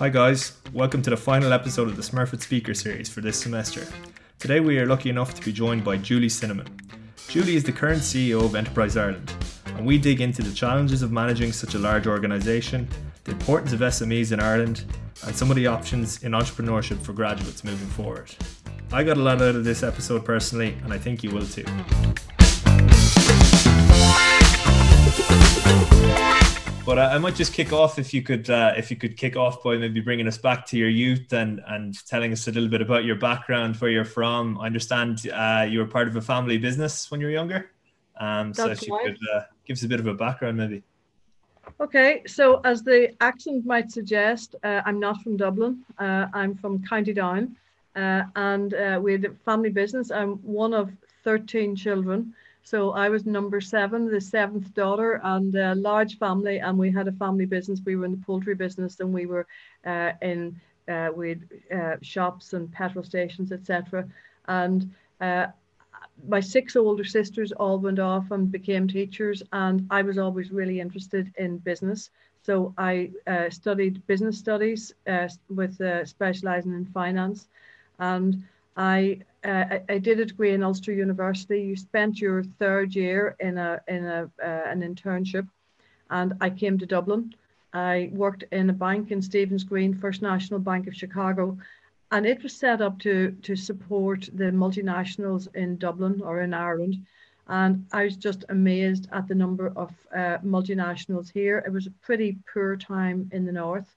Hi, guys. Welcome to the final episode of the Smurfit Speaker Series for this semester. Today, we are lucky enough to be joined by Julie Sinnamon. Julie is the current CEO of Enterprise Ireland, and we dig into the challenges of managing such a large organisation, the importance of SMEs in Ireland, and some of the options in entrepreneurship for graduates moving forward. I got a lot out of this episode personally, and I think you will too. But uh, I might just kick off if you could uh, if you could kick off by maybe bringing us back to your youth and and telling us a little bit about your background, where you're from. I understand uh, you were part of a family business when you were younger. Um, so if you right. could uh, give us a bit of a background, maybe. Okay, so as the accent might suggest, uh, I'm not from Dublin. Uh, I'm from County Down, and we had a family business. I'm one of 13 children. So I was number seven, the seventh daughter, and a large family. And we had a family business. We were in the poultry business, and we were uh, in uh, with uh, shops and petrol stations, etc. And uh, my six older sisters all went off and became teachers, and I was always really interested in business. So I uh, studied business studies uh, with specializing in finance, and I uh, I, I, did a degree in Ulster University. You spent your third year in a in a uh, an internship, and I came to Dublin. I worked in a bank in Stephen's Green, First National Bank of Chicago, and it was set up to to support the multinationals in Dublin or in Ireland. And I was just amazed at the number of uh, multinationals here. It was a pretty poor time in the north.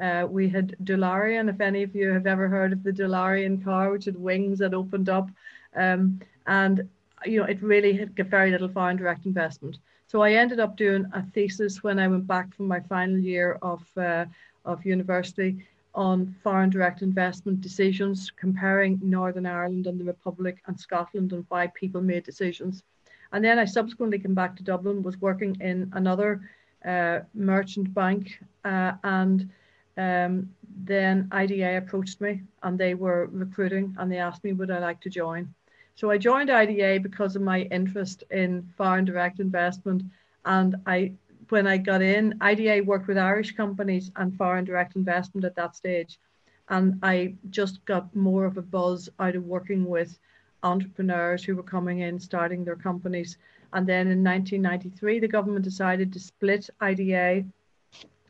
Uh, we had DeLorean, if any of you have ever heard of the DeLorean car, which had wings that opened up. Um, and, you know, it really had very little foreign direct investment. So I ended up doing a thesis when I went back from my final year of, uh, of university on foreign direct investment decisions, comparing Northern Ireland and the Republic and Scotland and why people made decisions. And then I subsequently came back to Dublin, was working in another uh, merchant bank, uh, and um, then IDA approached me and they were recruiting and they asked me would I like to join. So I joined IDA because of my interest in foreign direct investment and I when I got in, IDA worked with Irish companies and foreign direct investment at that stage. And I just got more of a buzz out of working with entrepreneurs who were coming in, starting their companies. And then in 1993, the government decided to split IDA,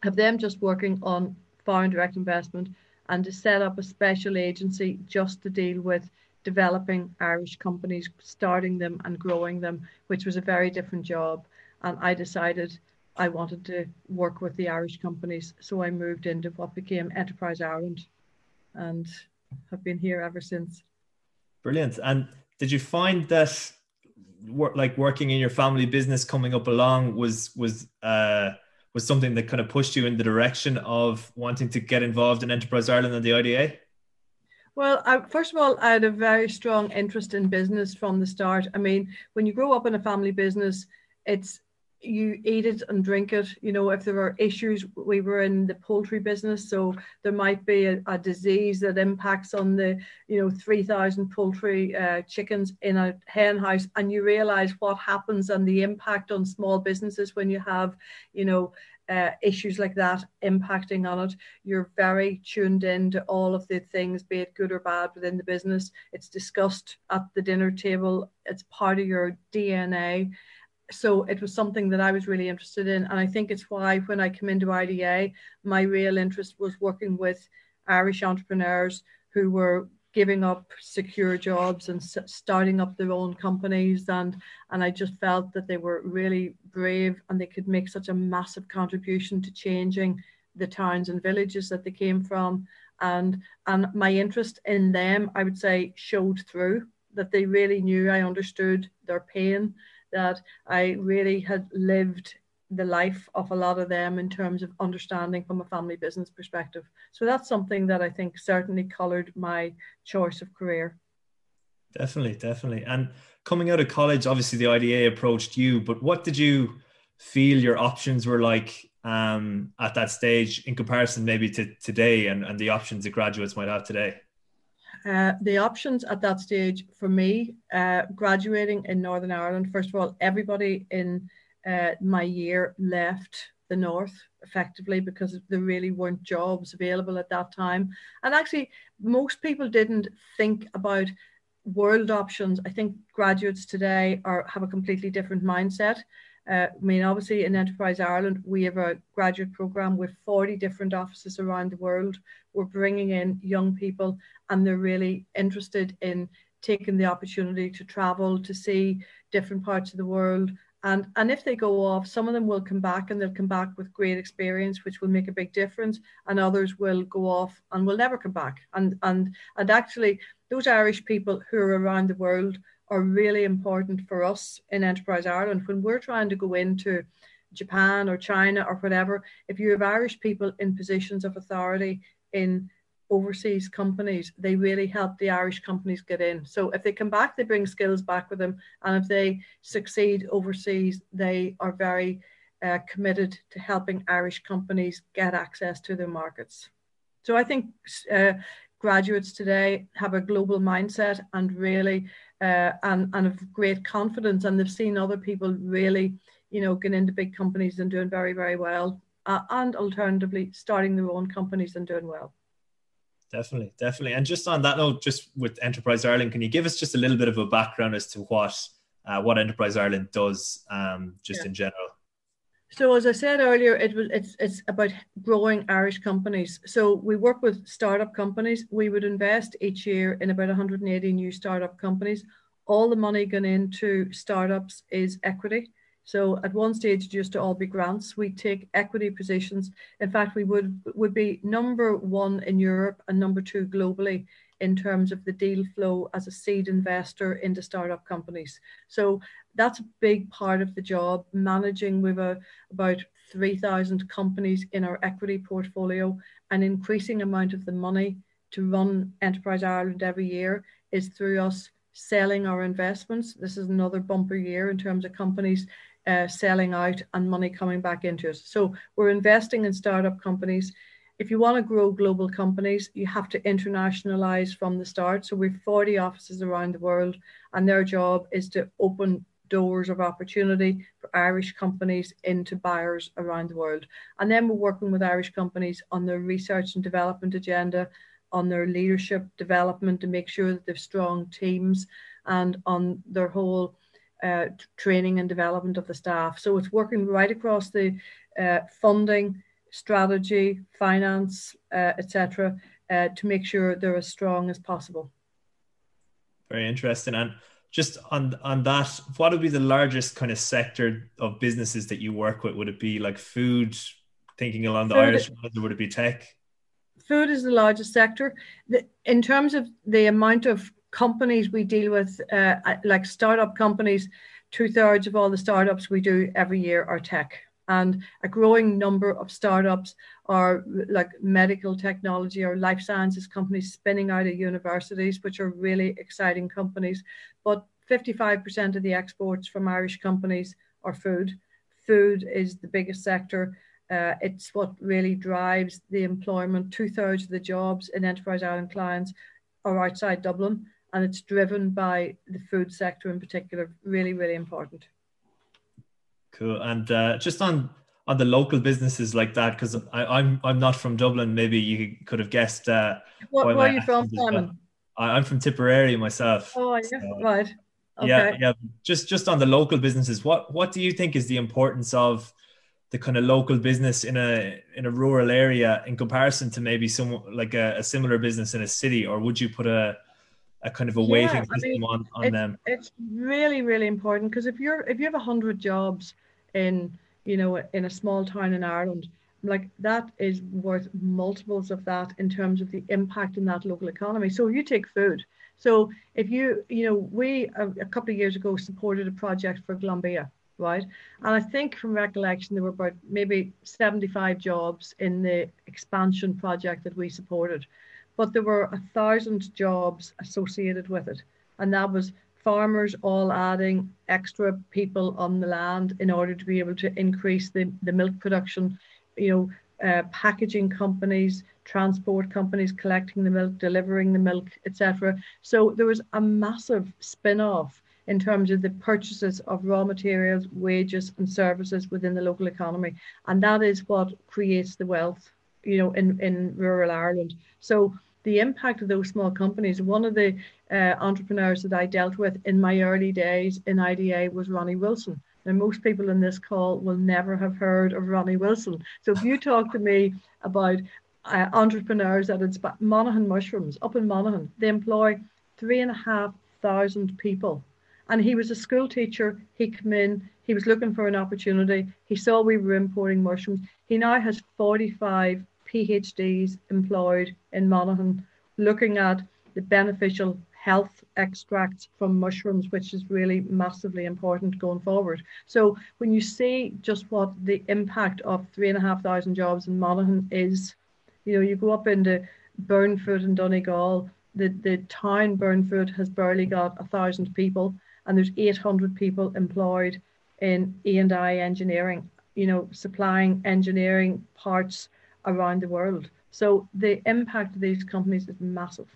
have them just working on foreign direct investment and to set up a special agency just to deal with developing Irish companies, starting them and growing them, which was a very different job. And I decided I wanted to work with the Irish companies. So I moved into what became Enterprise Ireland and have been here ever since. Brilliant. And did you find that work like working in your family business coming up along was was uh was something that kind of pushed you in the direction of wanting to get involved in Enterprise Ireland and the IDA? Well, I, first of all, I had a very strong interest in business from the start. I mean, when you grow up in a family business, it's you eat it and drink it. You know, if there are issues, we were in the poultry business, so there might be a, a disease that impacts on the, you know, 3,000 poultry uh, chickens in a hen house, and you realize what happens and the impact on small businesses when you have, you know, uh, issues like that impacting on it. You're very tuned in to all of the things, be it good or bad, within the business. It's discussed at the dinner table, it's part of your DNA so it was something that I was really interested in. And I think it's why when I came into IDA, my real interest was working with Irish entrepreneurs who were giving up secure jobs and starting up their own companies. And and I just felt that they were really brave and they could make such a massive contribution to changing the towns and villages that they came from. And and my interest in them I would say showed through that they really knew I understood their pain that I really had lived the life of a lot of them in terms of understanding from a family business perspective. So that's something that I think certainly colored my choice of career. Definitely, definitely. And coming out of college, obviously the IDA approached you, but what did you feel your options were like um, at that stage in comparison maybe to today and, and the options that graduates might have today? Uh, the options at that stage for me, uh, graduating in Northern Ireland, first of all, everybody in uh, my year left the North effectively because there really weren't jobs available at that time. And actually, most people didn't think about world options. I think graduates today are have a completely different mindset. Uh, I mean, obviously, in Enterprise Ireland, we have a graduate program with 40 different offices around the world. We're bringing in young people, and they're really interested in taking the opportunity to travel, to see different parts of the world, and and if they go off some of them will come back and they'll come back with great experience which will make a big difference and others will go off and will never come back and and and actually those irish people who are around the world are really important for us in enterprise ireland when we're trying to go into japan or china or whatever if you have irish people in positions of authority in overseas companies, they really help the Irish companies get in. So if they come back, they bring skills back with them. And if they succeed overseas, they are very uh, committed to helping Irish companies get access to their markets. So I think uh, graduates today have a global mindset and really uh, and and have great confidence, and they've seen other people really, you know, get into big companies and doing very very well, uh, and alternatively starting their own companies and doing well definitely, definitely. And just on that note, just with Enterprise Ireland, can you give us just a little bit of a background as to what uh, what Enterprise Ireland does, um, just yeah. in general? So as I said earlier, it was it's it's about growing Irish companies. So we work with startup companies. We would invest each year in about 180 new startup companies. All the money going into startups is equity. So at one stage, it used to all be grants. We take equity positions. In fact, we would would be number one in Europe and number two globally in terms of the deal flow as a seed investor into startup companies. So that's a big part of the job. Managing with a, about 3,000 companies in our equity portfolio, an increasing amount of the money to run Enterprise Ireland every year is through us selling our investments. This is another bumper year in terms of companies uh, selling out and money coming back into us. So we're investing in startup companies. If you want to grow global companies, you have to internationalize from the start. So we've 40 offices around the world, and their job is to open doors of opportunity for Irish companies into buyers around the world. And then we're working with Irish companies on their research and development agenda, on their leadership development to make sure that they've strong teams, and on their whole uh, training and development of the staff. So it's working right across the uh, funding, strategy, finance, uh, etc., uh, to make sure they're as strong as possible. Very interesting. And just on on that, what would be the largest kind of sector of businesses that you work with? Would it be like food, thinking along the food, Irish lines, or would it be tech? Food is the largest sector. The, in terms of the amount of companies we deal with, uh, like startup companies, two thirds of all the startups we do every year are tech. And a growing number of startups are like medical technology or life sciences companies spinning out of universities, which are really exciting companies. But 55% of the exports from Irish companies are food. Food is the biggest sector. Uh, it's what really drives the employment. Two thirds of the jobs in Enterprise Ireland clients are outside Dublin and it's driven by the food sector in particular. Really, really important. Cool. And uh, just on on the local businesses like that, because I'm I'm not from Dublin. Maybe you could have guessed. Uh, what, where are you from, Simon? I'm from Tipperary myself. Oh, yeah, so, right. Okay. Yeah, yeah. Just just on the local businesses, what what do you think is the importance of the kind of local business in a in a rural area in comparison to maybe some like a, a similar business in a city, or would you put a a kind of a waiting yeah, system I mean, on, on it's, them. It's really, really important because if you're if you have a hundred jobs in you know in a small town in Ireland, like that is worth multiples of that in terms of the impact in that local economy. So you take food. So if you you know we a, a couple of years ago supported a project for Glanbia, right? And I think from recollection there were about maybe 75 jobs in the expansion project that we supported but there were a thousand jobs associated with it. And that was farmers all adding extra people on the land in order to be able to increase the, the milk production, you know, uh, packaging companies, transport companies collecting the milk, delivering the milk, etc. So there was a massive spin off in terms of the purchases of raw materials, wages, and services within the local economy. And that is what creates the wealth, you know, in, in rural Ireland. So the impact of those small companies, one of the uh, entrepreneurs that I dealt with in my early days in IDA was Ronnie Wilson. And most people in this call will never have heard of Ronnie Wilson. So if you talk to me about uh, entrepreneurs that its Monaghan Mushrooms up in Monaghan, they employ three and a half thousand people. And he was a school teacher. He came in, he was looking for an opportunity. He saw we were importing mushrooms. He now has 45 PhDs employed in Monaghan looking at the beneficial health extracts from mushrooms, which is really massively important going forward. So when you see just what the impact of three and a half thousand jobs in Monaghan is, you know, you go up into Burnfoot and Donegal, the, the town Burnfoot has barely got a thousand people and there's 800 people employed in E&I engineering, you know, supplying engineering parts around the world. So the impact of these companies is massive.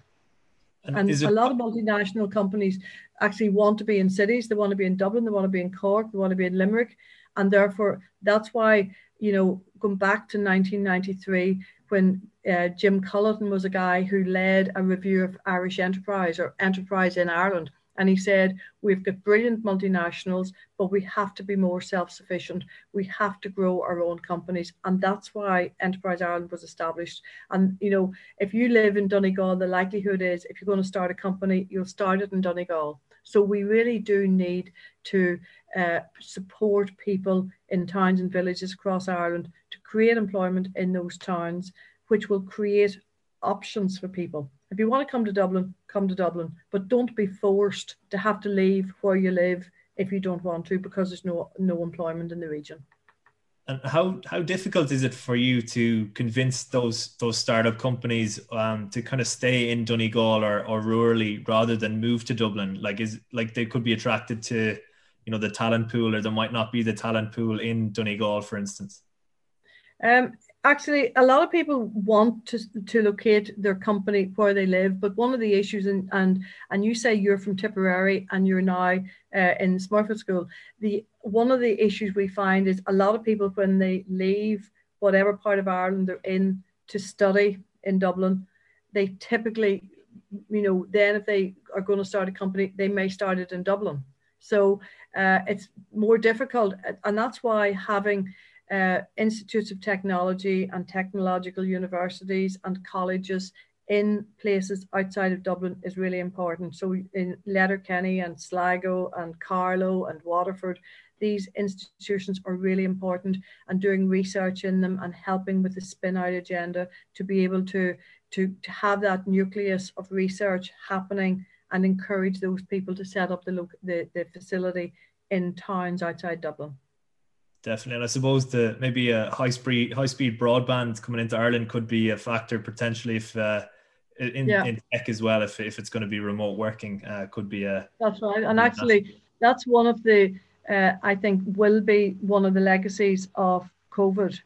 And, a lot of multinational companies actually want to be in cities. They want to be in Dublin. They want to be in Cork. They want to be in Limerick. And therefore, that's why, you know, going back to 1993, when uh, Jim Culliton was a guy who led a review of Irish enterprise or enterprise in Ireland. And he said, We've got brilliant multinationals, but we have to be more self sufficient. We have to grow our own companies. And that's why Enterprise Ireland was established. And, you know, if you live in Donegal, the likelihood is if you're going to start a company, you'll start it in Donegal. So we really do need to uh, support people in towns and villages across Ireland to create employment in those towns, which will create options for people. If you want to come to Dublin, come to Dublin, but don't be forced to have to leave where you live if you don't want to because there's no no employment in the region. And how how difficult is it for you to convince those those startup companies um, to kind of stay in Donegal or or rurally rather than move to Dublin? Like is like they could be attracted to you know the talent pool, or there might not be the talent pool in Donegal, for instance. Um, actually a lot of people want to, to locate their company where they live but one of the issues and and and you say you're from tipperary and you're now uh, in smurfit school. The one of the issues we find is a lot of people when they leave whatever part of ireland they're in to study in dublin they typically you know then if they are going to start a company they may start it in dublin. So uh, it's more difficult and that's why having uh, institutes of technology and technological universities and colleges in places outside of Dublin is really important. So in Letterkenny and Sligo and Carlow and Waterford, these institutions are really important and doing research in them and helping with the spin out agenda to be able to, to, to have that nucleus of research happening and encourage those people to set up the, the, the facility in towns outside Dublin definitely. And I suppose the maybe a high speed high speed broadband coming into Ireland could be a factor potentially if uh, in, yeah. in tech as well. If if it's going to be remote working, uh, could be a. That's right, and actually, that's one of the uh, I think will be one of the legacies of COVID,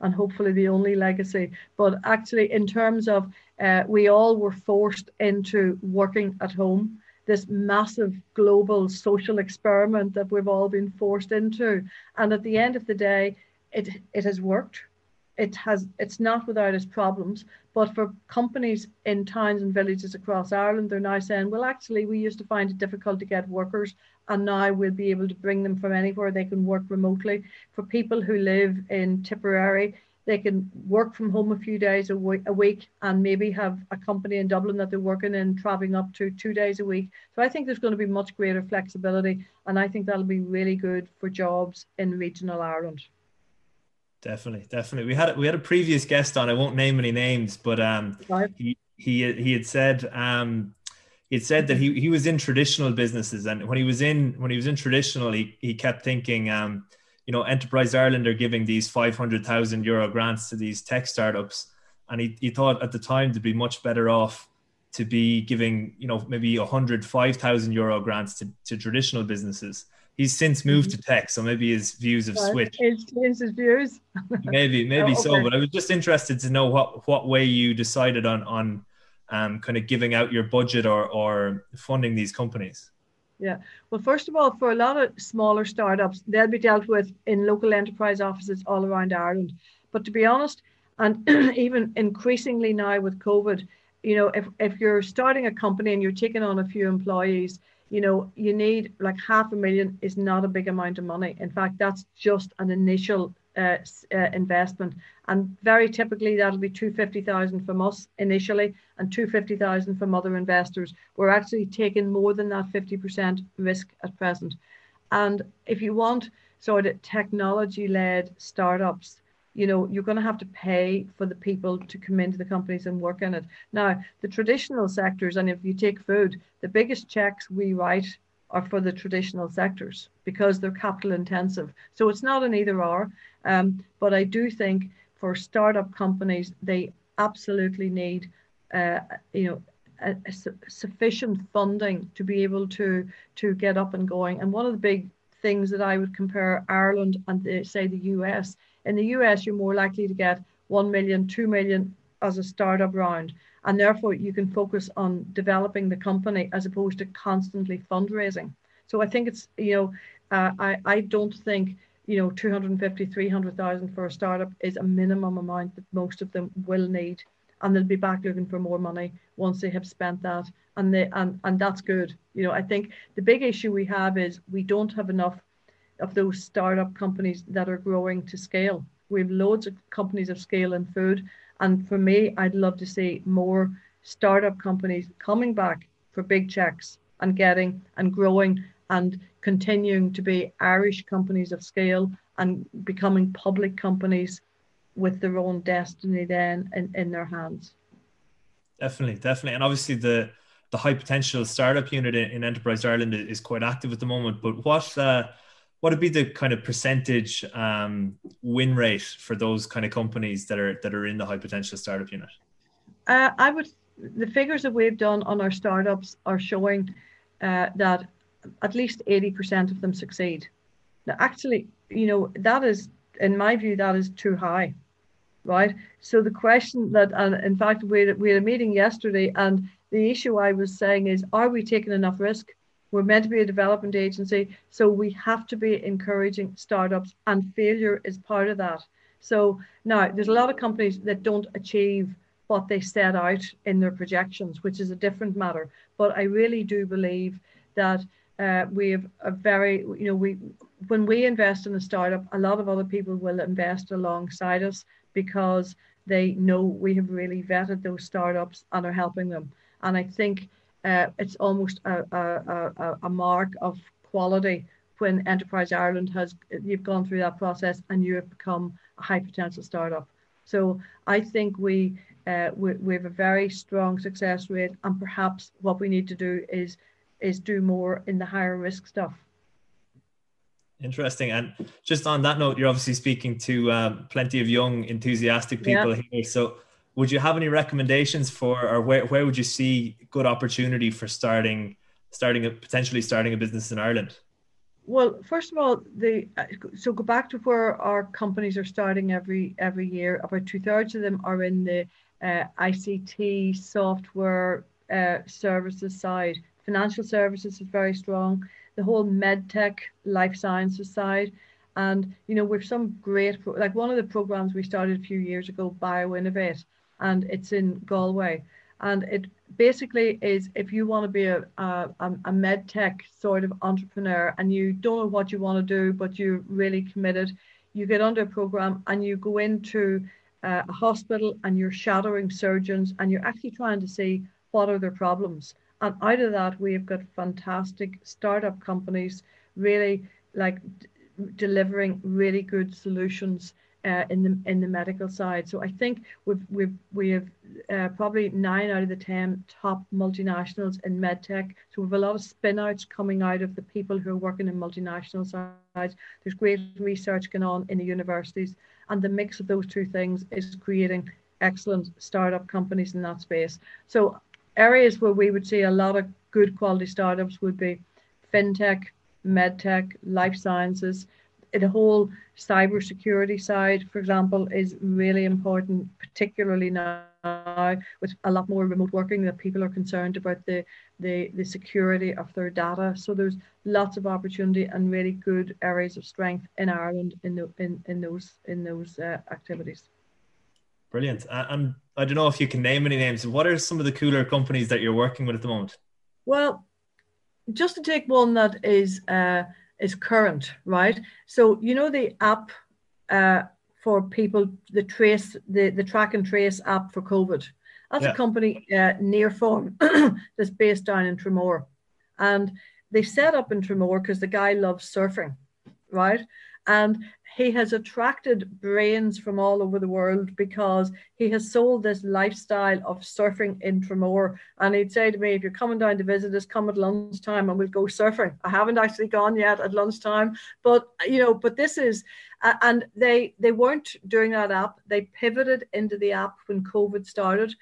and hopefully the only legacy. But actually, in terms of uh, we all were forced into working at home this massive global social experiment that we've all been forced into. And at the end of the day, it it has worked. It has it's not without its problems, but for companies in towns and villages across Ireland, they're now saying, well, actually, we used to find it difficult to get workers, and now we'll be able to bring them from anywhere. They can work remotely. For people who live in Tipperary, they can work from home a few days a week, a week and maybe have a company in Dublin that they're working in, traveling up to two days a week. So I think there's going to be much greater flexibility, and I think that'll be really good for jobs in regional Ireland. Definitely, definitely. We had we had a previous guest on. I won't name any names, but um, right. he he he had said um, he had said that he he was in traditional businesses, and when he was in when he was in traditional, he he kept thinking um you know, Enterprise Ireland are giving these 500,000 euro grants to these tech startups. And he, he thought at the time to be much better off to be giving, you know, maybe 105,000 euro grants to, to traditional businesses. He's since moved to tech, so maybe his views have switched. He's changed his views. maybe, maybe oh, okay. so. But I was just interested to know what, what way you decided on, on um, kind of giving out your budget or, or funding these companies. Yeah. Well, first of all, for a lot of smaller startups, they'll be dealt with in local enterprise offices all around Ireland. But to be honest, and even increasingly now with COVID, you know, if, if you're starting a company and you're taking on a few employees, you know, you need like half a million is not a big amount of money. In fact, that's just an initial uh, uh, investment. And very typically, that'll be 250,000 from us initially and 250,000 from other investors. We're actually taking more than that 50% risk at present. And if you want sort of technology led startups, you know, you're going to have to pay for the people to come into the companies and work in it. Now, the traditional sectors, and if you take food, the biggest checks we write are for the traditional sectors because they're capital intensive. So it's not an either or. Um, but I do think for startup companies, they absolutely need, uh, you know, a, a su- sufficient funding to be able to to get up and going. And one of the big things that I would compare Ireland and the, say the US in the US, you're more likely to get 1 million, 2 million as a startup round. And therefore, you can focus on developing the company as opposed to constantly fundraising. So I think it's, you know, uh, I, I don't think, you know, 250, 300,000 for a startup is a minimum amount that most of them will need. And they'll be back looking for more money once they have spent that. And, they, and, and that's good. You know, I think the big issue we have is we don't have enough of those startup companies that are growing to scale. We have loads of companies of scale in food. And for me, I'd love to see more startup companies coming back for big checks and getting and growing and continuing to be Irish companies of scale and becoming public companies with their own destiny then in, in their hands. Definitely, definitely. And obviously the the high potential startup unit in, in Enterprise Ireland is quite active at the moment. But what uh, what would be the kind of percentage um, win rate for those kind of companies that are that are in the high potential startup unit? Uh, I would. The figures that we've done on our startups are showing uh, that at least eighty percent of them succeed. Now, actually, you know that is, in my view, that is too high, right? So the question that, and in fact, we had, we had a meeting yesterday, and the issue I was saying is, are we taking enough risk? We're meant to be a development agency, so we have to be encouraging startups, and failure is part of that. So now there's a lot of companies that don't achieve what they set out in their projections, which is a different matter. But I really do believe that uh, we have a very, you know, we when we invest in a startup, a lot of other people will invest alongside us because they know we have really vetted those startups and are helping them. And I think uh, it's almost a, a, a, a mark of quality when Enterprise Ireland has you've gone through that process and you have become a high potential startup. So I think we, uh, we we have a very strong success rate, and perhaps what we need to do is is do more in the higher risk stuff. Interesting. And just on that note, you're obviously speaking to um, plenty of young, enthusiastic people yeah. here. So would you have any recommendations for or where, where would you see good opportunity for starting starting a, potentially starting a business in Ireland? Well, first of all, the so go back to where our companies are starting every every year. About two thirds of them are in the uh, ICT software uh, services side. Financial services is very strong. The whole medtech life sciences side, and you know we've some great like one of the programs we started a few years ago, BioInnovate, and it's in Galway. And it basically is if you want to be a, a, a med tech sort of entrepreneur and you don't know what you want to do, but you're really committed, you get under a program and you go into uh, a hospital and you're shadowing surgeons and you're actually trying to see what are their problems. And out of that, we have got fantastic startup companies really like d- delivering really good solutions uh, in the in the medical side. So I think we've we've we have uh, probably nine out of the ten top multinationals in medtech. So we have a lot of spinouts coming out of the people who are working in multinational sides. There's great research going on in the universities, and the mix of those two things is creating excellent startup companies in that space. So areas where we would see a lot of good quality startups would be fintech, medtech, life sciences the whole cybersecurity side, for example, is really important, particularly now with a lot more remote working that people are concerned about the, the, the security of their data. So there's lots of opportunity and really good areas of strength in Ireland in, the, in, in those, in those uh, activities. Brilliant. And I don't know if you can name any names. What are some of the cooler companies that you're working with at the moment? Well, just to take one that is uh, is current, right? So you know the app uh, for people, the trace, the the track and trace app for COVID. That's yeah. a company, uh, Nearform, that's based down in Tramore, and they set up in Tramore because the guy loves surfing, right? And he has attracted brains from all over the world because he has sold this lifestyle of surfing in Tramore. And he'd say to me, if you're coming down to visit us, come at lunchtime and we'll go surfing. I haven't actually gone yet at lunchtime, but you know, but this is, uh, and they they weren't doing that app. They pivoted into the app when COVID started.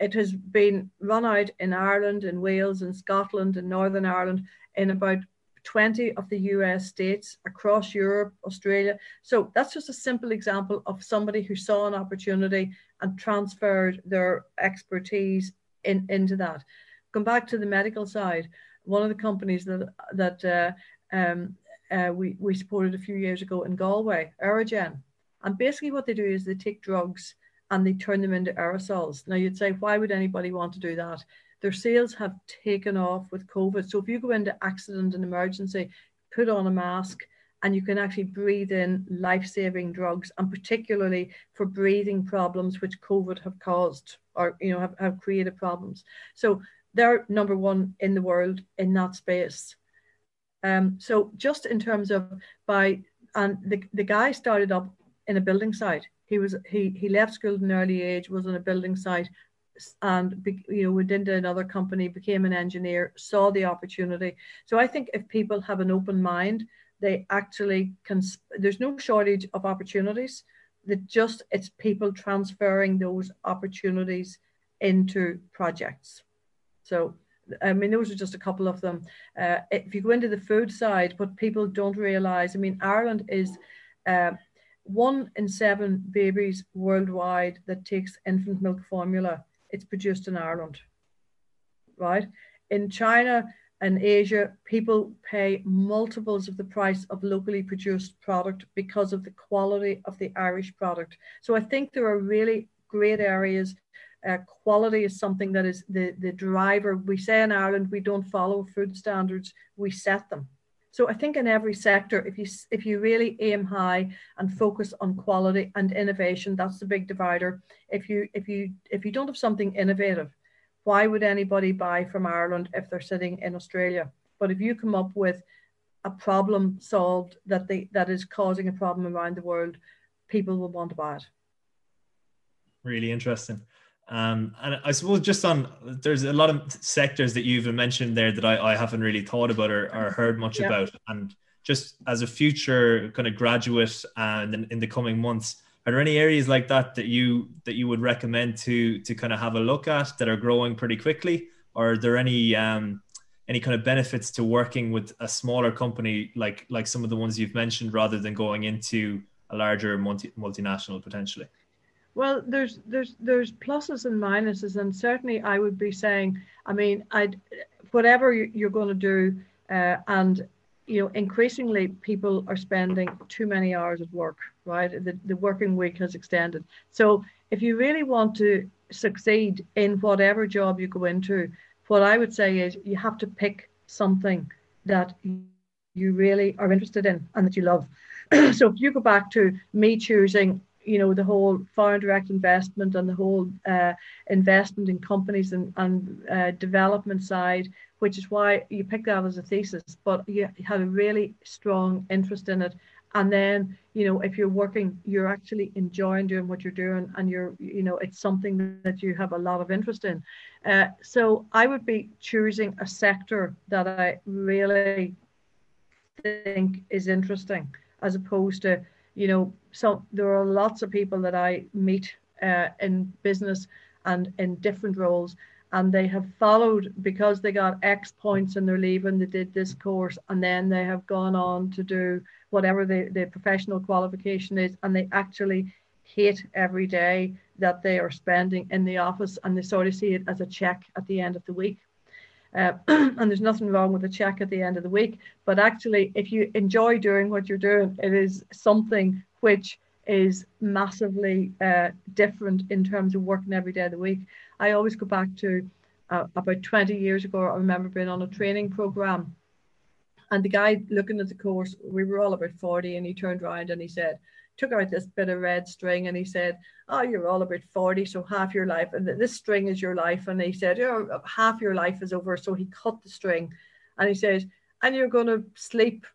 It has been run out in Ireland, in Wales, in Scotland, in Northern Ireland in about 20 of the US states across Europe, Australia. So that's just a simple example of somebody who saw an opportunity and transferred their expertise in, into that. Come back to the medical side. One of the companies that that uh, um, uh, we, we supported a few years ago in Galway, Aerogen. And basically, what they do is they take drugs and they turn them into aerosols. Now, you'd say, why would anybody want to do that? Their sales have taken off with COVID. So if you go into accident and emergency, put on a mask and you can actually breathe in life-saving drugs and particularly for breathing problems which COVID have caused or you know have, have created problems. So they're number one in the world in that space. Um, so just in terms of by and the, the guy started up in a building site. He was he he left school at an early age, was on a building site, and you know went into another company became an engineer saw the opportunity. So i think if people have an open mind they actually can there's no shortage of opportunities. That just it's people transferring those opportunities into projects. So I mean, those are just a couple of them. Uh, if you go into the food side, what people don't realize, I mean, Ireland is uh, one in seven babies worldwide that takes infant milk formula it's produced in Ireland, right? In China and Asia, people pay multiples of the price of locally produced product because of the quality of the Irish product. So I think there are really great areas. Uh, quality is something that is the, the driver. We say in Ireland, we don't follow food standards, we set them. So I think in every sector, if you if you really aim high and focus on quality and innovation, that's the big divider. If you if you if you don't have something innovative, why would anybody buy from Ireland if they're sitting in Australia? But if you come up with a problem solved that they that is causing a problem around the world, people will want to buy it. Really interesting. Um, and I suppose just on there's a lot of sectors that you've mentioned there that I, I haven't really thought about or, or heard much yeah. about. And just as a future kind of graduate and in, in the coming months, are there any areas like that that you that you would recommend to to kind of have a look at that are growing pretty quickly? Or are there any um, any kind of benefits to working with a smaller company like like some of the ones you've mentioned rather than going into a larger multi, multinational potentially? Well, there's there's there's pluses and minuses, and certainly I would be saying, I mean, I'd whatever you're going to do, uh, and you know, increasingly people are spending too many hours at work, right? The the working week has extended. So if you really want to succeed in whatever job you go into, what I would say is you have to pick something that you really are interested in and that you love. so if you go back to me choosing you know the whole foreign direct investment and the whole uh, investment in companies and, and uh, development side which is why you picked that as a thesis but you had a really strong interest in it. And then you know if you're working you're actually enjoying doing what you're doing and you're you know it's something that you have a lot of interest in. Uh, so i would be choosing a sector that i really think is interesting as opposed to you know, so there are lots of people that I meet uh, in business and in different roles, and they have followed because they got X points in their leaving, they did this course, and then they have gone on to do whatever the, the professional qualification is, and they actually hate every day that they are spending in the office and they sort of see it as a check at the end of the week. Uh, and there's nothing wrong with a check at the end of the week. But actually, if you enjoy doing what you're doing, it is something which is massively uh, different in terms of working every day of the week. I always go back to uh, about 20 years ago. I remember being on a training program, and the guy looking at the course, we were all about 40, and he turned around and he said, took out this bit of red string and he said, Oh, you're all about 40, so half your life, and this string is your life. And he said, Oh, half your life is over. So he cut the string and he says, And you're going to sleep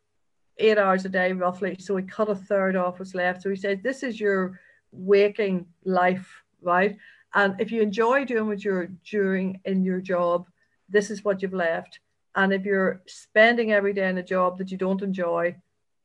eight hours a day roughly. So he cut a third off what's left. So he said, This is your waking life, right? And if you enjoy doing what you're doing in your job, this is what you've left. And if you're spending every day in a job that you don't enjoy,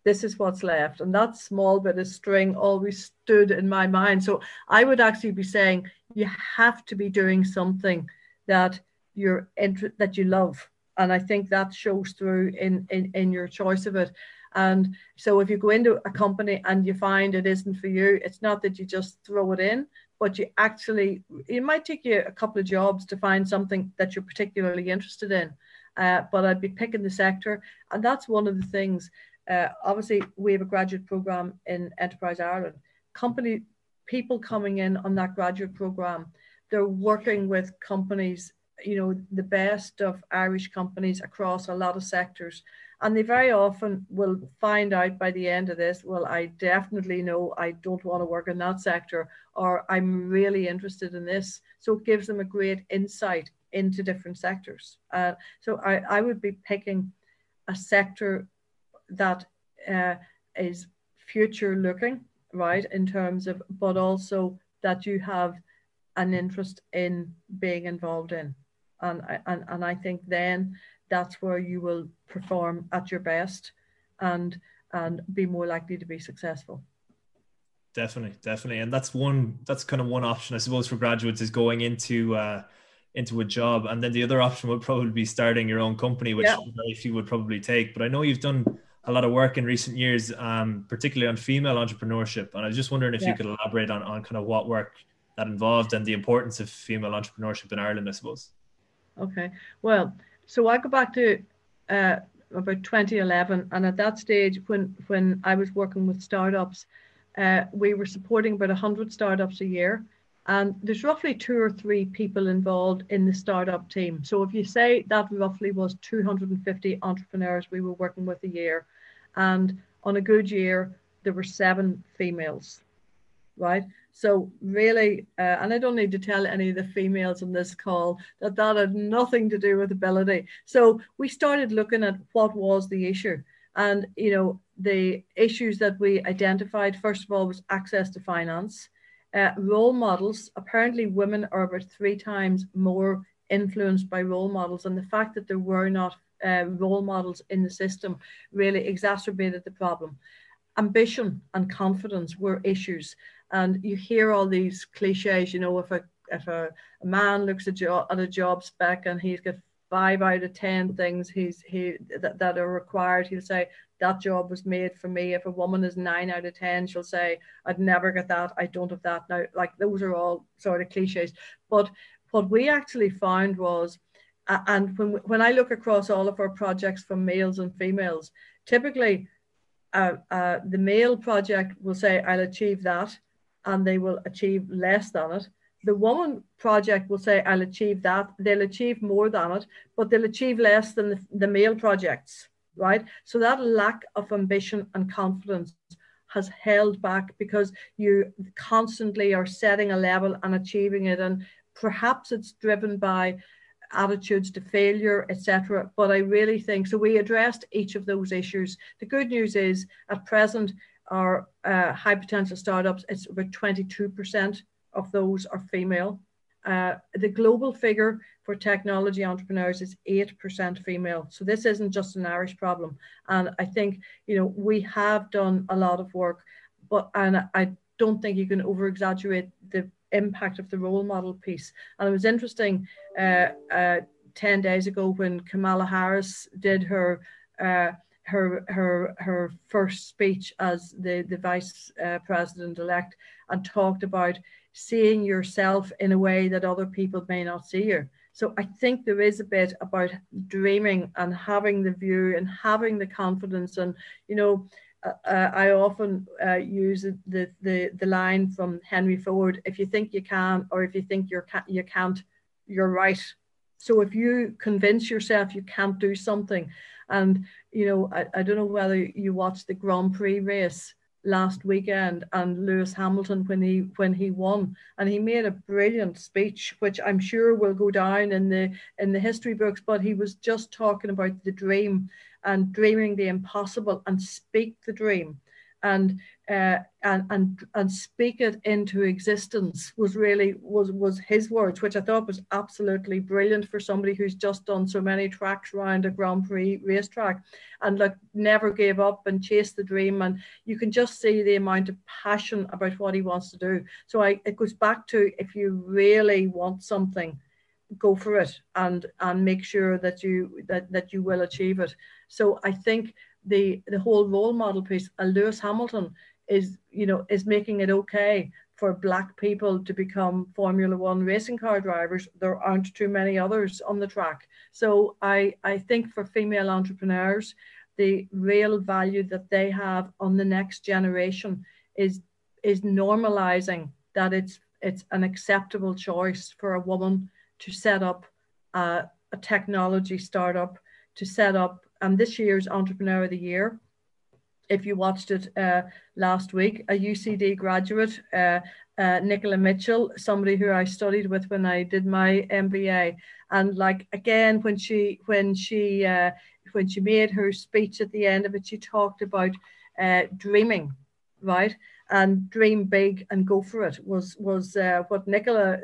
this is what's left. And that small bit of string always stood in my mind. So I would actually be saying you have to be doing something that you're inter- that you love. And I think that shows through in, in, in your choice of it. And so if you go into a company and you find it isn't for you, it's not that you just throw it in, but you actually, it might take you a couple of jobs to find something that you're particularly interested in. Uh, but I'd be picking the sector. And that's one of the things uh, obviously, we have a graduate program in Enterprise Ireland. Company people coming in on that graduate program, they're working with companies, you know, the best of Irish companies across a lot of sectors. And they very often will find out by the end of this, well, I definitely know I don't want to work in that sector, or I'm really interested in this. So it gives them a great insight into different sectors. Uh, so I, I would be picking a sector that uh, is future looking, right, in terms of, but also that you have an interest in being involved in. And, and, and I think then that's where you will perform at your best and, and be more likely to be successful. Definitely, definitely. And that's one, that's kind of one option, I suppose, for graduates is going into, uh, into a job and then the other option would probably be starting your own company which yeah. very few would probably take but i know you've done a lot of work in recent years, um, particularly on female entrepreneurship. And I was just wondering if yeah. you could elaborate on, on kind of what work that involved and the importance of female entrepreneurship in Ireland, I suppose. Okay. Well, so I go back to uh, about 2011, and at that stage, when when I was working with startups, uh, we were supporting about 100 startups a year. And there's roughly two or three people involved in the startup team. So if you say that roughly was 250 entrepreneurs we were working with a year, and on a good year, there were seven females, right? So really, uh, and I don't need to tell any of the females on this call that that had nothing to do with ability. So we started looking at what was the issue. And, you know, the issues that we identified, first of all, was access to finance uh, role models, apparently women are about three times more influenced by role models, and the fact that there were not uh, role models in the system really exacerbated the problem. Ambition and confidence were issues, and you hear all these cliches. You know, if a if a, a man looks at, at a job spec and he's got five out of ten things he's he that, that are required, he'll say that job was made for me. If a woman is nine out of 10, she'll say, I'd never get that. I don't have that now. Like those are all sort of cliches. But what we actually found was, and when, when I look across all of our projects from males and females, typically uh, uh, the male project will say, I'll achieve that, and they will achieve less than it. The woman project will say, I'll achieve that. They'll achieve more than it, but they'll achieve less than the, the male projects right? So that lack of ambition and confidence has held back because you constantly are setting a level and achieving it. And perhaps it's driven by attitudes to failure, etc. But I really think so. We addressed each of those issues. The good news is at present, our uh, high potential startups, it's about 22% of those are female. Uh, the global figure for technology entrepreneurs is 8% female. So this isn't just an Irish problem. And I think, you know, we have done a lot of work, but and I don't think you can over exaggerate the impact of the role model piece. And it was interesting uh, uh, 10 days ago when Kamala Harris did her. Uh, her her her first speech as the the vice uh, president elect and talked about seeing yourself in a way that other people may not see you. So I think there is a bit about dreaming and having the view and having the confidence. And you know, uh, uh I often uh, use the, the the line from Henry Ford: "If you think you can, or if you think you're ca- you can't, you're right." So if you convince yourself you can't do something, and you know, I, I don't know whether you watched the Grand Prix race last weekend and Lewis Hamilton when he when he won. And he made a brilliant speech which I'm sure will go down in the in the history books but he was just talking about the dream and dreaming the impossible and speak the dream and uh, and and and speak it into existence was really was was his words, which I thought was absolutely brilliant for somebody who's just done so many tracks around a Grand Prix racetrack, and like never gave up and chased the dream, and you can just see the amount of passion about what he wants to do. So I it goes back to if you really want something, go for it and and make sure that you that that you will achieve it. So I think the the whole role model piece, uh, Lewis Hamilton is you know is making it okay for black people to become Formula One racing car drivers. There aren't too many others on the track. So I, I think for female entrepreneurs, the real value that they have on the next generation is is normalizing that it's it's an acceptable choice for a woman to set up a technology startup, to set up and this year's Entrepreneur of the Year if you watched it uh, last week, a UCD graduate, uh, uh, Nicola Mitchell, somebody who I studied with when I did my MBA, and like again when she when she uh, when she made her speech at the end of it, she talked about uh, dreaming, right? And dream big and go for it was was uh, what Nicola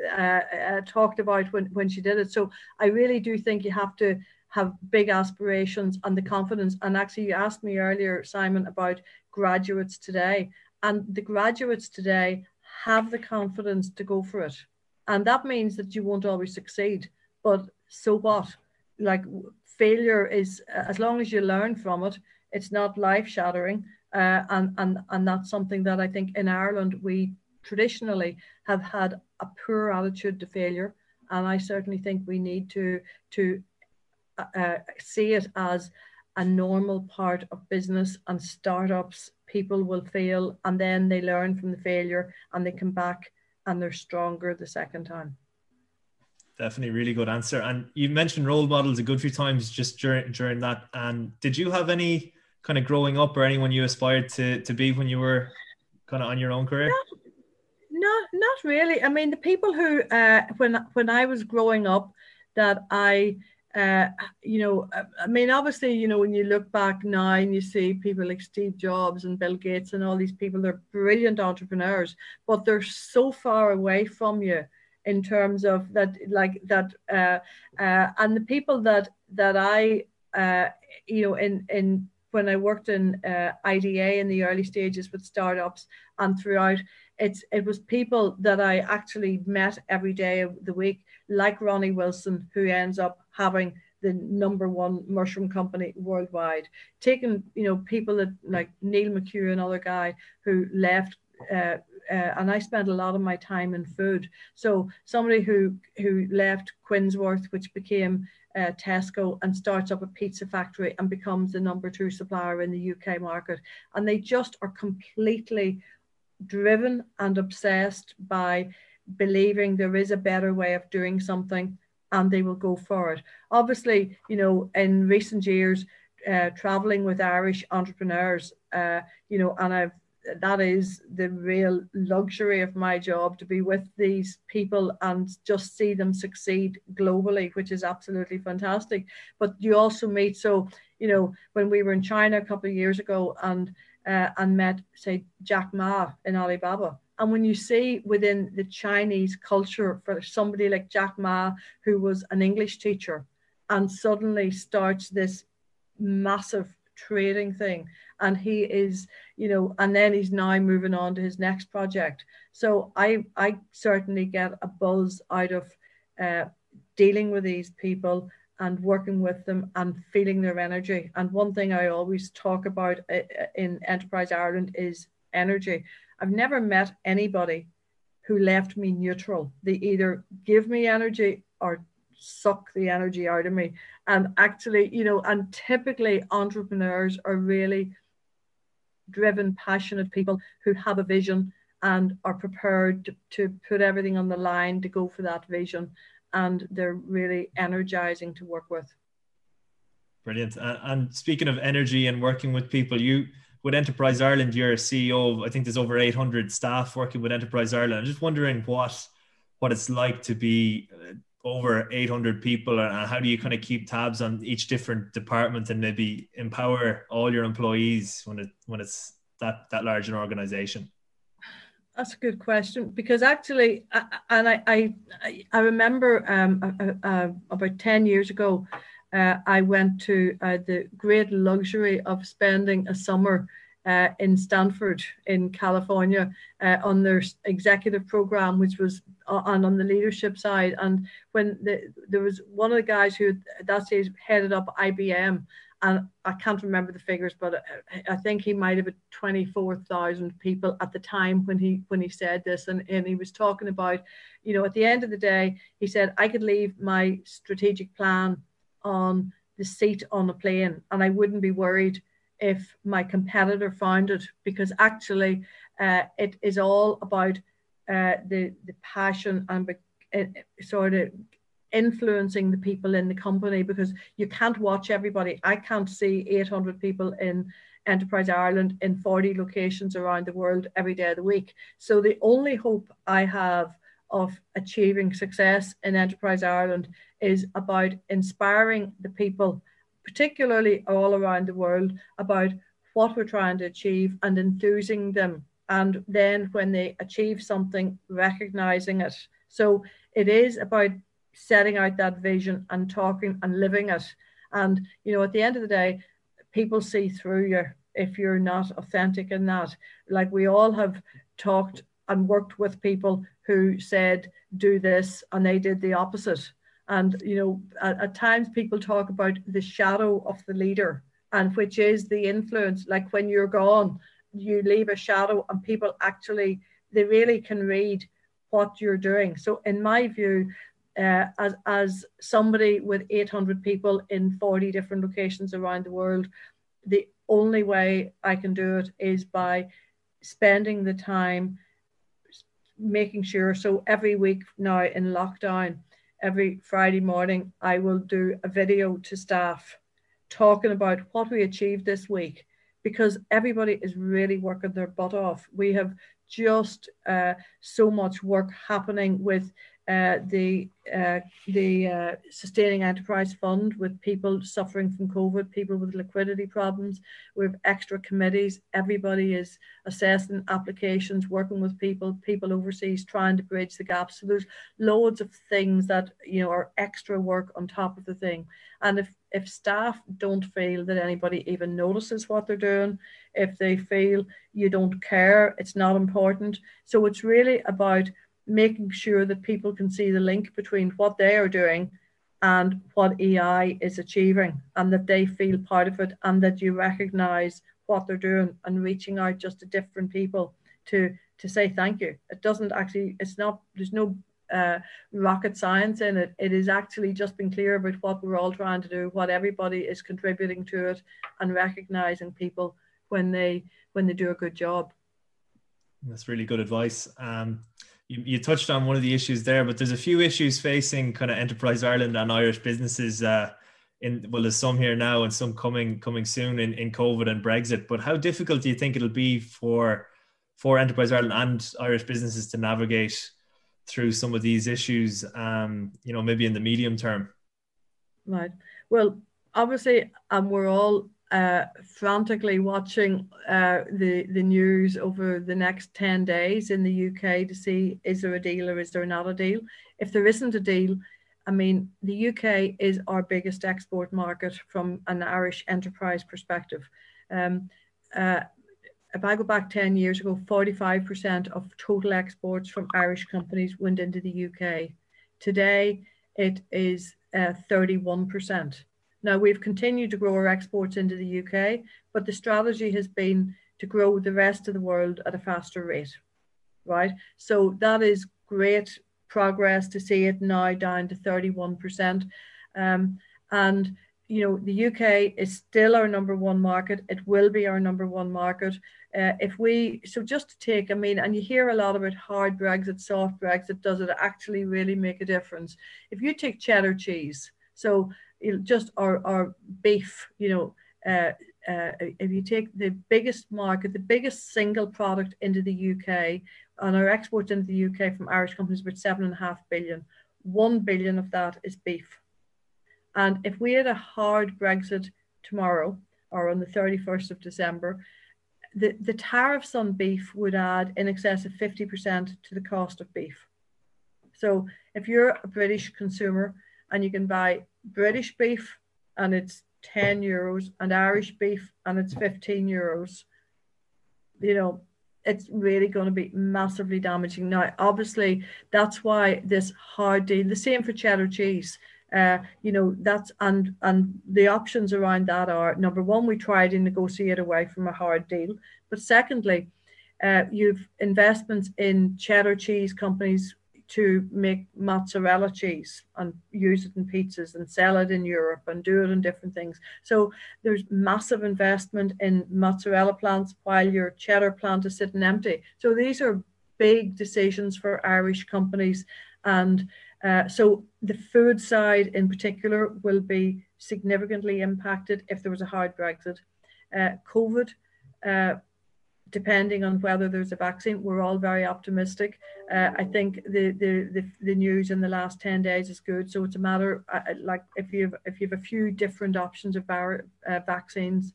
talked about when when she did it. So I really do think you have to have big aspirations and the confidence. And actually, you asked me earlier, Simon, about graduates today. And the graduates today have the confidence to go for it. And that means that you won't always succeed. But so what? Like failure is, as long as you learn from it, it's not life shattering. Uh, and, and, and that's something that I think in Ireland we traditionally have had a poor attitude to failure. And I certainly think we need to, to uh, see it as a normal part of business and startups. People will fail and then they learn from the failure and they come back and they're stronger the second time. Definitely, really good answer. And you mentioned role models a good few times just during during that. And did you have any kind of growing up or anyone you aspired to to be when you were kind of on your own career? Not, not, not really. I mean, the people who uh, when when I was growing up, that I uh, you know, I mean, obviously, you know, when you look back now and you see people like Steve Jobs and Bill Gates and all these people, they're brilliant entrepreneurs, but they're so far away from you in terms of that, like that, uh, uh, and the people that that I, uh, you know, in in when I worked in uh, IDA in the early stages with startups and throughout, it's it was people that I actually met every day of the week, like Ronnie Wilson, who ends up having the number one mushroom company worldwide. Taking you know people that like Neil McHugh, another guy who left. Uh, uh, and I spent a lot of my time in food. So somebody who who left Quinnsworth, which became uh, Tesco, and starts up a pizza factory and becomes the number two supplier in the UK market, and they just are completely driven and obsessed by believing there is a better way of doing something and they will go for it. Obviously, you know, in recent years, uh, traveling with Irish entrepreneurs, uh, you know, and I've that is the real luxury of my job to be with these people and just see them succeed globally, which is absolutely fantastic. But you also meet, so you know, when we were in China a couple of years ago and uh, and met, say, Jack Ma in Alibaba. And when you see within the Chinese culture for somebody like Jack Ma, who was an English teacher and suddenly starts this massive trading thing and he is you know and then he's now moving on to his next project so i i certainly get a buzz out of uh, dealing with these people and working with them and feeling their energy and one thing i always talk about uh, uh, in enterprise ireland is energy i've never met anybody who left me neutral they either give me energy or suck the energy out of me. And actually, you know, and typically entrepreneurs are really driven, passionate people who have a vision and are prepared to, to put everything on the line to go for that vision. And they're really energizing to work with. Brilliant. And speaking of energy and working with people, you with Enterprise Ireland, you're a CEO of, I think there's over 800 staff working with Enterprise Ireland. I'm just wondering what what it's like to be uh, over 800 people and how do you kind of keep tabs on each different department and maybe empower all your employees when it when it's that that large an organization that's a good question because actually and i i i remember um uh, uh, about 10 years ago uh, i went to uh, the great luxury of spending a summer uh, in Stanford, in California, uh, on their executive program, which was on on the leadership side. And when the, there was one of the guys who at that stage headed up IBM, and I can't remember the figures, but I think he might have had 24,000 people at the time when he when he said this, and, and he was talking about, you know, at the end of the day, he said I could leave my strategic plan on the seat on a plane, and I wouldn't be worried if my competitor found it because actually uh, it is all about uh, the the passion and uh, sort of influencing the people in the company because you can't watch everybody. I can't see 800 people in Enterprise Ireland in 40 locations around the world every day of the week. So the only hope I have of achieving success in Enterprise Ireland is about inspiring the people particularly all around the world, about what we're trying to achieve and enthusing them. And then when they achieve something, recognizing it. So it is about setting out that vision and talking and living it. And, you know, at the end of the day, people see through you if you're not authentic in that. Like we all have talked and worked with people who said, do this, and they did the opposite. And, you know, at, at times people talk about the shadow of the leader, and which is the influence. Like when you're gone, you leave a shadow, and people actually, they really can read what you're doing. So, in my view, uh, as, as somebody with 800 people in 40 different locations around the world, the only way I can do it is by spending the time making sure. So, every week now in lockdown, every Friday morning, I will do a video to staff talking about what we achieved this week because everybody is really working their butt off. We have just uh, so much work happening with uh, the uh, the uh, sustaining enterprise fund with people suffering from COVID, people with liquidity problems. Have extra committees. Everybody is assessing applications, working with people, people overseas, trying to bridge the gap. So there's loads of things that you know are extra work on top of the thing. And if if staff don't feel that anybody even notices what they're doing, if they feel you don't care, it's not important. So it's really about making sure that people can see the link between what they are doing and what EI is achieving and that they feel part of it and that you recognize what they're doing and reaching out just to different people to to say thank you. It doesn't actually it's not there's no uh, rocket science in it. It is actually just being clear about what we're all trying to do, what everybody is contributing to it, and recognizing people when they when they do a good job. That's really good advice. Um, you, you touched on one of the issues there, but there's a few issues facing kind of Enterprise Ireland and Irish businesses. Uh, in well, there's some here now and some coming coming soon in, in COVID and Brexit. But how difficult do you think it'll be for for Enterprise Ireland and Irish businesses to navigate through some of these issues? Um, you know, maybe in the medium term. Right. Well, obviously, um, we're all uh, frantically watching uh, the the news over the next ten days in the UK to see is there a deal or is there not a deal. If there isn't a deal, I mean the UK is our biggest export market from an Irish enterprise perspective. Um, uh, if I go back 10 years ago, 45% of total exports from Irish companies went into the UK. Today, it is uh, 31%. Now, we've continued to grow our exports into the UK, but the strategy has been to grow the rest of the world at a faster rate, right? So that is great progress to see it now down to 31%. Um, and you know, the UK is still our number one market. It will be our number one market. Uh, if we, so just to take, I mean, and you hear a lot about hard Brexit, soft Brexit, does it actually really make a difference? If you take cheddar cheese, so just our, our beef, you know, uh, uh, if you take the biggest market, the biggest single product into the UK, and our exports into the UK from Irish companies about seven and a half billion. One billion of that is beef. And if we had a hard Brexit tomorrow or on the 31st of December, the, the tariffs on beef would add in excess of 50% to the cost of beef. So if you're a British consumer and you can buy British beef and it's 10 euros and Irish beef and it's 15 euros, you know, it's really going to be massively damaging. Now, obviously, that's why this hard deal, the same for cheddar cheese. Uh, you know that's and and the options around that are number one we try to negotiate away from a hard deal. But secondly uh, you've investments in cheddar cheese companies to make mozzarella cheese and use it in pizzas and sell it in Europe and do it in different things. So there's massive investment in mozzarella plants while your cheddar plant is sitting empty. So these are big decisions for Irish companies and uh, so the food side in particular will be significantly impacted if there was a hard Brexit. Uh, COVID, uh, depending on whether there's a vaccine, we're all very optimistic. Uh, I think the, the, the the news in the last ten days is good. So it's a matter uh, like if you have if you have a few different options of bar, vaccines.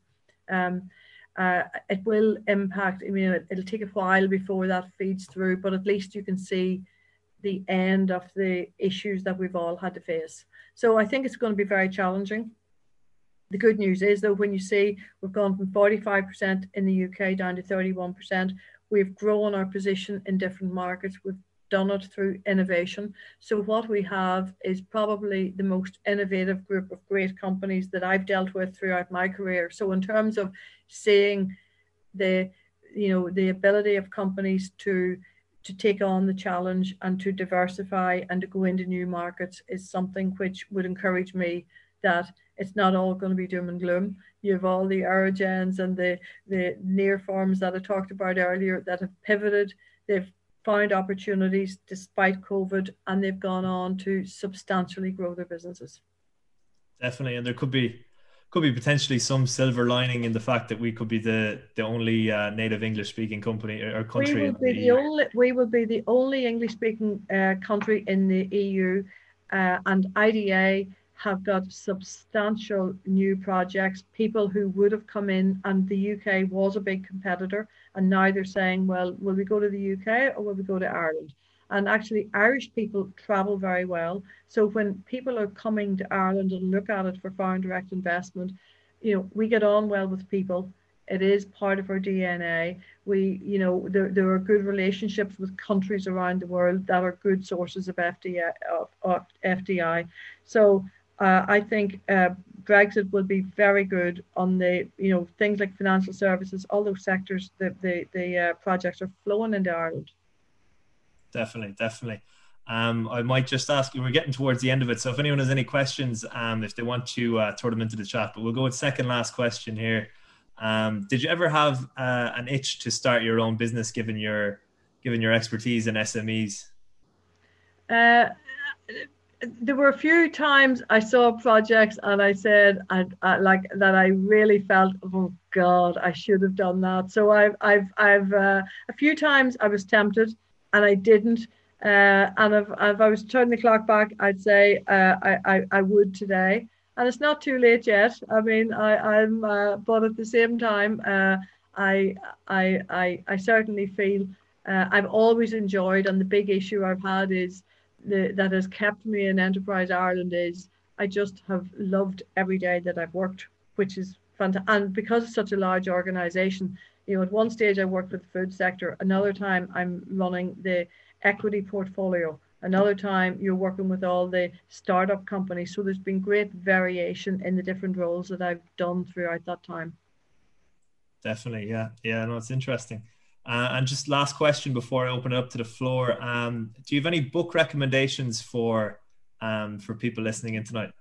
Um, uh, it will impact. I mean, it, will take a while before that feeds through, but at least you can see the end of the issues that we've all had to face. So I think it's going to be very challenging. The good news is, though, when you see we've gone from 45% in the UK down to 31%, we've grown our position in different markets. We've done it through innovation. So, what we have is probably the most innovative group of great companies that I've dealt with throughout my career. So, in terms of seeing the you know the ability of companies to to take on the challenge and to diversify and to go into new markets is something which would encourage me that it's not all going to be doom and gloom. You have all the Aerogens and the, the NearForms that I talked about earlier that have pivoted. They've found opportunities despite COVID and they've gone on to substantially grow their businesses. Definitely. And there could be could be potentially some silver lining in the fact that we could be the the only uh, native English speaking company or country. We will be the, the only we will be the only English speaking uh, country in the EU, uh, and IDA have got substantial new projects. People who would have come in, and the UK was a big competitor, and now they're saying, well, will we go to the UK or will we go to Ireland? And actually, Irish people travel very well. So when people are coming to Ireland and look at it for foreign direct investment, you know, we get on well with people. It is part of our DNA. We, you know, there, there are good relationships with countries around the world that are good sources of FDI. Of, of FDI. So uh, I think uh, Brexit will be very good on the, you know, things like financial services, all those sectors. The the the uh, projects are flowing into Ireland definitely, definitely. Um, I might just ask you, we're getting towards the end of it. So if anyone has any questions, um, if they want to uh, throw them into the chat, but we'll go with second last question here. Um, did you ever have uh, an itch to start your own business given your given your expertise in SMEs? Uh, there were a few times I saw projects and I said I, I, like that I really felt oh God I should have done that. So I've I've I've uh, a few times I was tempted and I didn't. Uh, and if, if I was turning the clock back, I'd say uh, I, I, I would today. And it's not too late yet. I mean, I, I'm, uh, but at the same time, uh, I, I, I, I certainly feel uh, I've always enjoyed, and the big issue I've had is the, that has kept me in Enterprise Ireland is I just have loved every day that I've worked, which is fantastic. And because it's such a large organization, you know, at one stage I worked with the food sector, another time I'm running the equity portfolio. Another time you're working with all the startup companies. So there's been great variation in the different roles that I've done throughout that time. Definitely, yeah, yeah. No, it's interesting. Uh, and just last question before I open it up to the floor: um, Do you have any book recommendations for um, for people listening in tonight?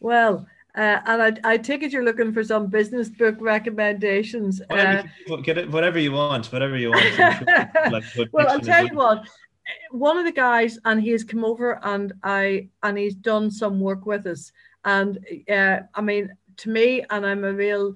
Well, uh, and I, I take it you're looking for some business book recommendations. Whatever, uh, get it, whatever you want, whatever you want. like, well, I'll tell you what. One of the guys, and he has come over, and I, and he's done some work with us. And uh, I mean, to me, and I'm a real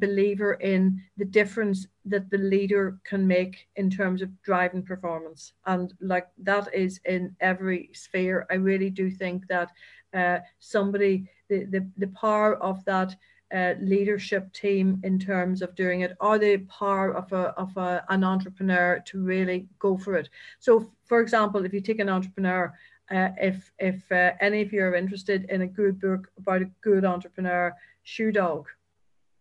believer in the difference that the leader can make in terms of driving performance. And like that is in every sphere. I really do think that uh, somebody, the, the, the power of that uh, leadership team in terms of doing it, or the power of a of a, an entrepreneur to really go for it. So, for example, if you take an entrepreneur, uh, if if uh, any of you are interested in a good book about a good entrepreneur, Shoe Dog,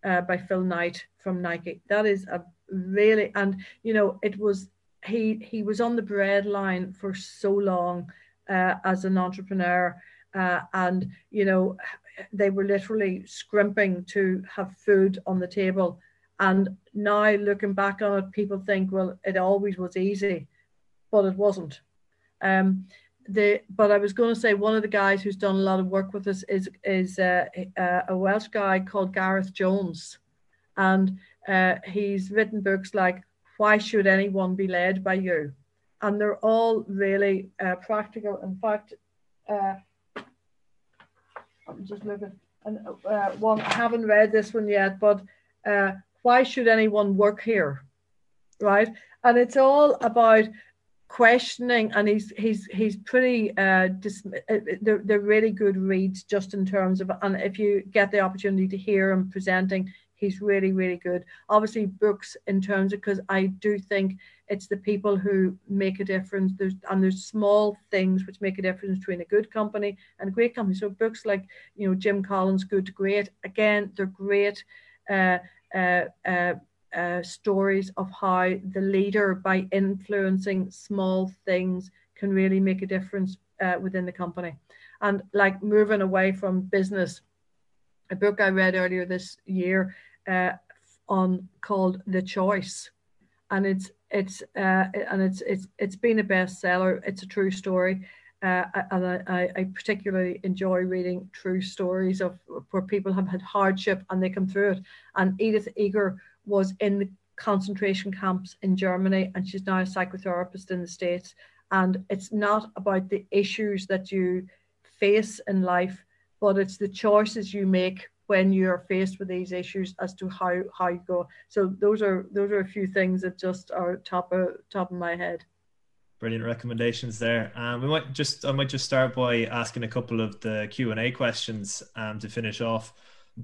uh, by Phil Knight from Nike. That is a really and you know it was he he was on the bread line for so long uh, as an entrepreneur uh, and you know they were literally scrimping to have food on the table and now looking back on it people think well it always was easy but it wasn't um, the but I was going to say one of the guys who's done a lot of work with us is is uh, uh, a Welsh guy called Gareth Jones, and uh, he's written books like Why Should Anyone Be Led by You, and they're all really uh, practical. In fact, uh, I'm just looking, and uh, one I haven't read this one yet, but Why Should Anyone Work Here, right? And it's all about questioning and he's he's he's pretty uh, dis- uh, they're, they're really good reads just in terms of and if you get the opportunity to hear him presenting he's really really good. Obviously books in terms of because i do think it's the people who make a difference. There's and there's small things which make a difference between a good company and a great company. So books like you know jim collins good to great again they're great uh, uh, uh, uh, stories of how the leader, by influencing small things, can really make a difference uh, within the company. And like moving away from business, a book I read earlier this year uh, on called The Choice, and it's it's uh, and it's it's it's been a bestseller. It's a true story. Uh, and I, I, particularly enjoy reading true stories of where people have had hardship and they come through it. And Edith Eger was in the concentration camps in Germany, and she's now a psychotherapist in the States. And it's not about the issues that you face in life, but it's the choices you make when you're faced with these issues as to how how you go. So those are those are a few things that just are top of top of my head. Brilliant recommendations there. Um, we might just I might just start by asking a couple of the Q and A questions um, to finish off.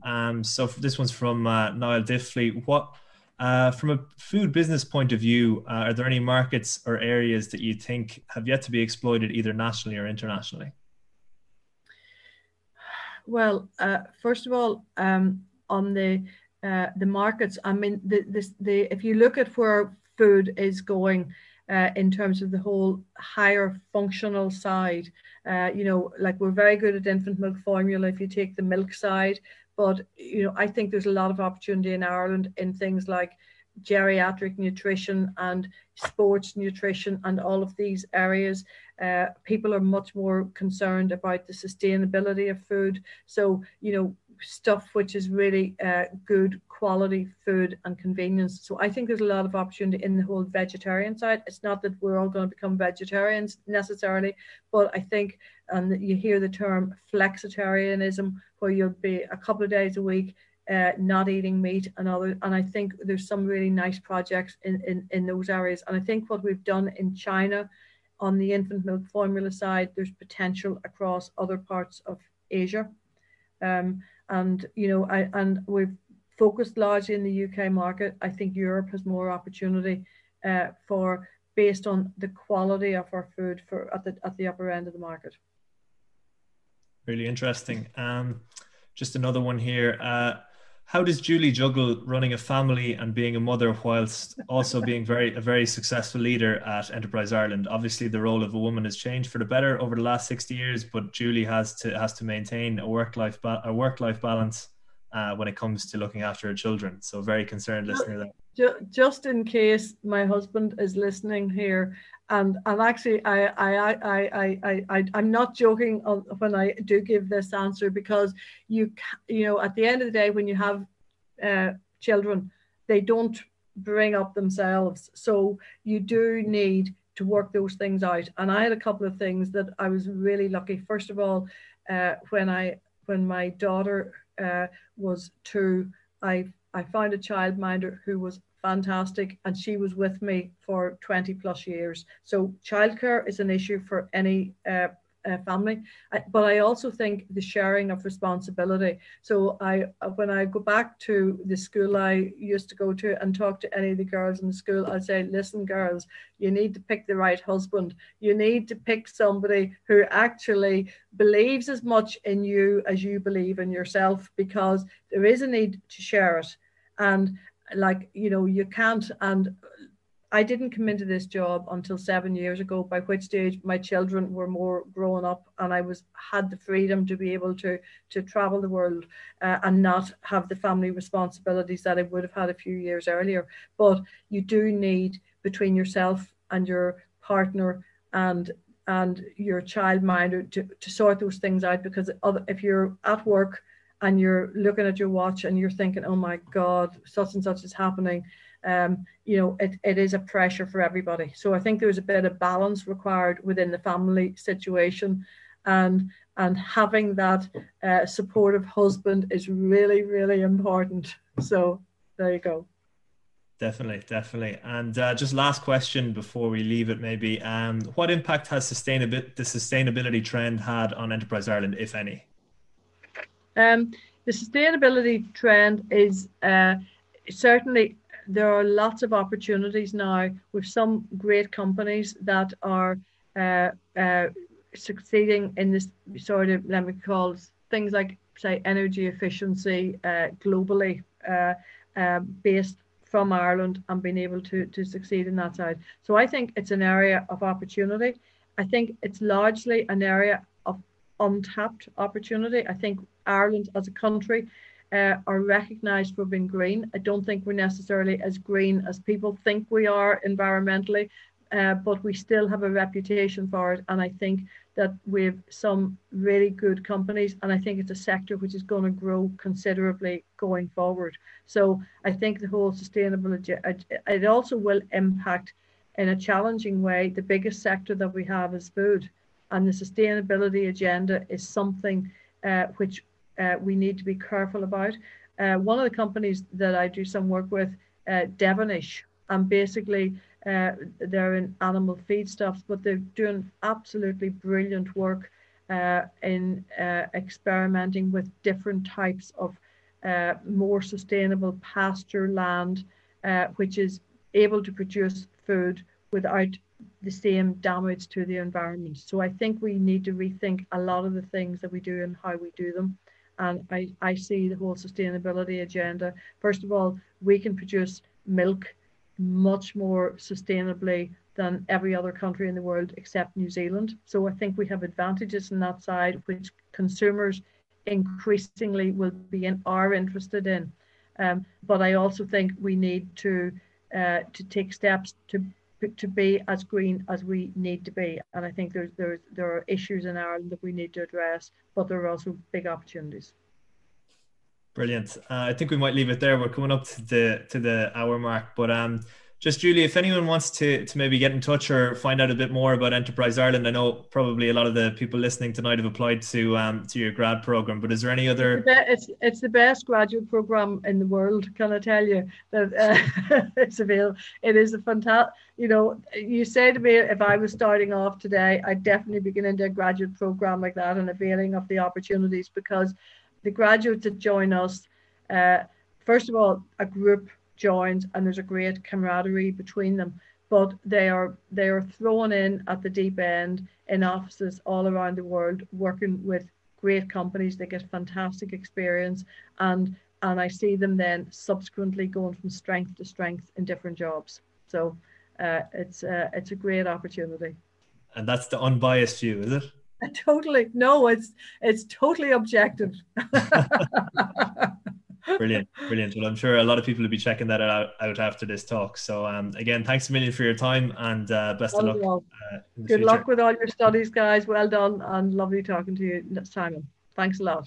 Um, so this one's from uh, Niall Diffley. What, uh, from a food business point of view, uh, are there any markets or areas that you think have yet to be exploited either nationally or internationally? Well, uh, first of all, um, on the uh, the markets, I mean, the, this, the if you look at where food is going, uh, in terms of the whole higher functional side. Uh, you know, like we're very good at infant milk formula if you take the milk side, but you know, I think there's a lot of opportunity in Ireland in things like geriatric nutrition and sports nutrition and all of these areas. Uh, people are much more concerned about the sustainability of food. So, you know, stuff which is really uh, good quality food and convenience. So I think there's a lot of opportunity in the whole vegetarian side. It's not that we're all going to become vegetarians necessarily, but I think, and you hear the term flexitarianism, where you'll be a couple of days a week uh, not eating meat and other and I think there's some really nice projects in, in in those areas and I think what we've done in China on the infant milk formula side there's potential across other parts of Asia um, and you know I and we've focused largely in the UK market. I think Europe has more opportunity uh, for based on the quality of our food for at the at the upper end of the market. Really interesting. Um, just another one here. Uh, how does Julie juggle running a family and being a mother whilst also being very a very successful leader at Enterprise Ireland? Obviously, the role of a woman has changed for the better over the last sixty years, but Julie has to has to maintain a work life ba- a work life balance uh, when it comes to looking after her children. So, very concerned listener there. Just in case my husband is listening here, and and actually I I I I I, I I'm not joking when I do give this answer because you you know at the end of the day when you have uh, children they don't bring up themselves so you do need to work those things out and I had a couple of things that I was really lucky first of all uh, when I when my daughter uh, was two I I found a childminder who was fantastic and she was with me for 20 plus years. So childcare is an issue for any uh, uh, family. But i also think the sharing of responsibility. So i when i go back to the school i used to go to and talk to any of the girls in the school i'd say listen girls you need to pick the right husband. You need to pick somebody who actually believes as much in you as you believe in yourself because there is a need to share it. And like you know you can't and I didn't come into this job until seven years ago, by which stage my children were more grown up and I was had the freedom to be able to to travel the world uh, and not have the family responsibilities that I would have had a few years earlier. But you do need between yourself and your partner and and your childminder to, to sort those things out because if you're at work and you're looking at your watch and you're thinking, oh my God, such and such is happening, um, you know, it, it is a pressure for everybody. So I think there's a bit of balance required within the family situation. And and having that uh, supportive husband is really, really important. So there you go. Definitely, definitely. And uh, just last question before we leave it, maybe. Um, what impact has sustainability the sustainability trend had on Enterprise Ireland, if any? Um, the sustainability trend is uh, certainly there are lots of opportunities now with some great companies that are uh, uh, succeeding in this sort of let me call things like say energy efficiency uh, globally uh, uh, based from Ireland and being able to to succeed in that side. So I think it's an area of opportunity. I think it's largely an area of untapped opportunity. I think Ireland as a country uh, are recognised for being green. I don't think we're necessarily as green as people think we are environmentally, uh, but we still have a reputation for it. And I think that we have some really good companies, and I think it's a sector which is going to grow considerably going forward. So I think the whole sustainability, it also will impact in a challenging way. The biggest sector that we have is food, and the sustainability agenda is something uh, which uh, we need to be careful about. Uh, one of the companies that I do some work with, uh, Devenish, and basically uh, they're in animal feedstuffs, but they're doing absolutely brilliant work uh, in uh, experimenting with different types of more sustainable pasture land, which is able to produce food without the same damage to the environment. So I think we need to rethink a lot of the things that we do and how we do them. And I, I see the whole sustainability agenda. First of all, we can produce milk much more sustainably than every other country in the world except New Zealand. So I think we have advantages in that side, which consumers increasingly will be in, are interested in. Um, but I also think we need to uh, to take steps to to be as green as we need to be. And I think there's there's there are issues in Ireland that we need to address, but there are also big opportunities. Brilliant. Uh, I think we might leave it there. We're coming up to the to the hour mark, but um, just Julie, if anyone wants to to maybe get in touch or find out a bit more about Enterprise Ireland, I know probably a lot of the people listening tonight have applied to um to your grad program. But is there any other? It's it's the best graduate program in the world. Can I tell you that uh, it's available? It is a fantastic. You know, you say to me if I was starting off today, I'd definitely be getting into a graduate program like that and availing of the opportunities because the graduates that join us, uh, first of all, a group joins and there's a great camaraderie between them but they are they are thrown in at the deep end in offices all around the world working with great companies they get fantastic experience and and I see them then subsequently going from strength to strength in different jobs. So uh, it's uh, it's a great opportunity. And that's the unbiased view, is it? Totally. No, it's it's totally objective. brilliant, brilliant. Well, I'm sure a lot of people will be checking that out, out after this talk. So, um, again, thanks a million for your time and uh, best of luck. Uh, Good future. luck with all your studies, guys. Well done and lovely talking to you, Simon. Thanks a lot.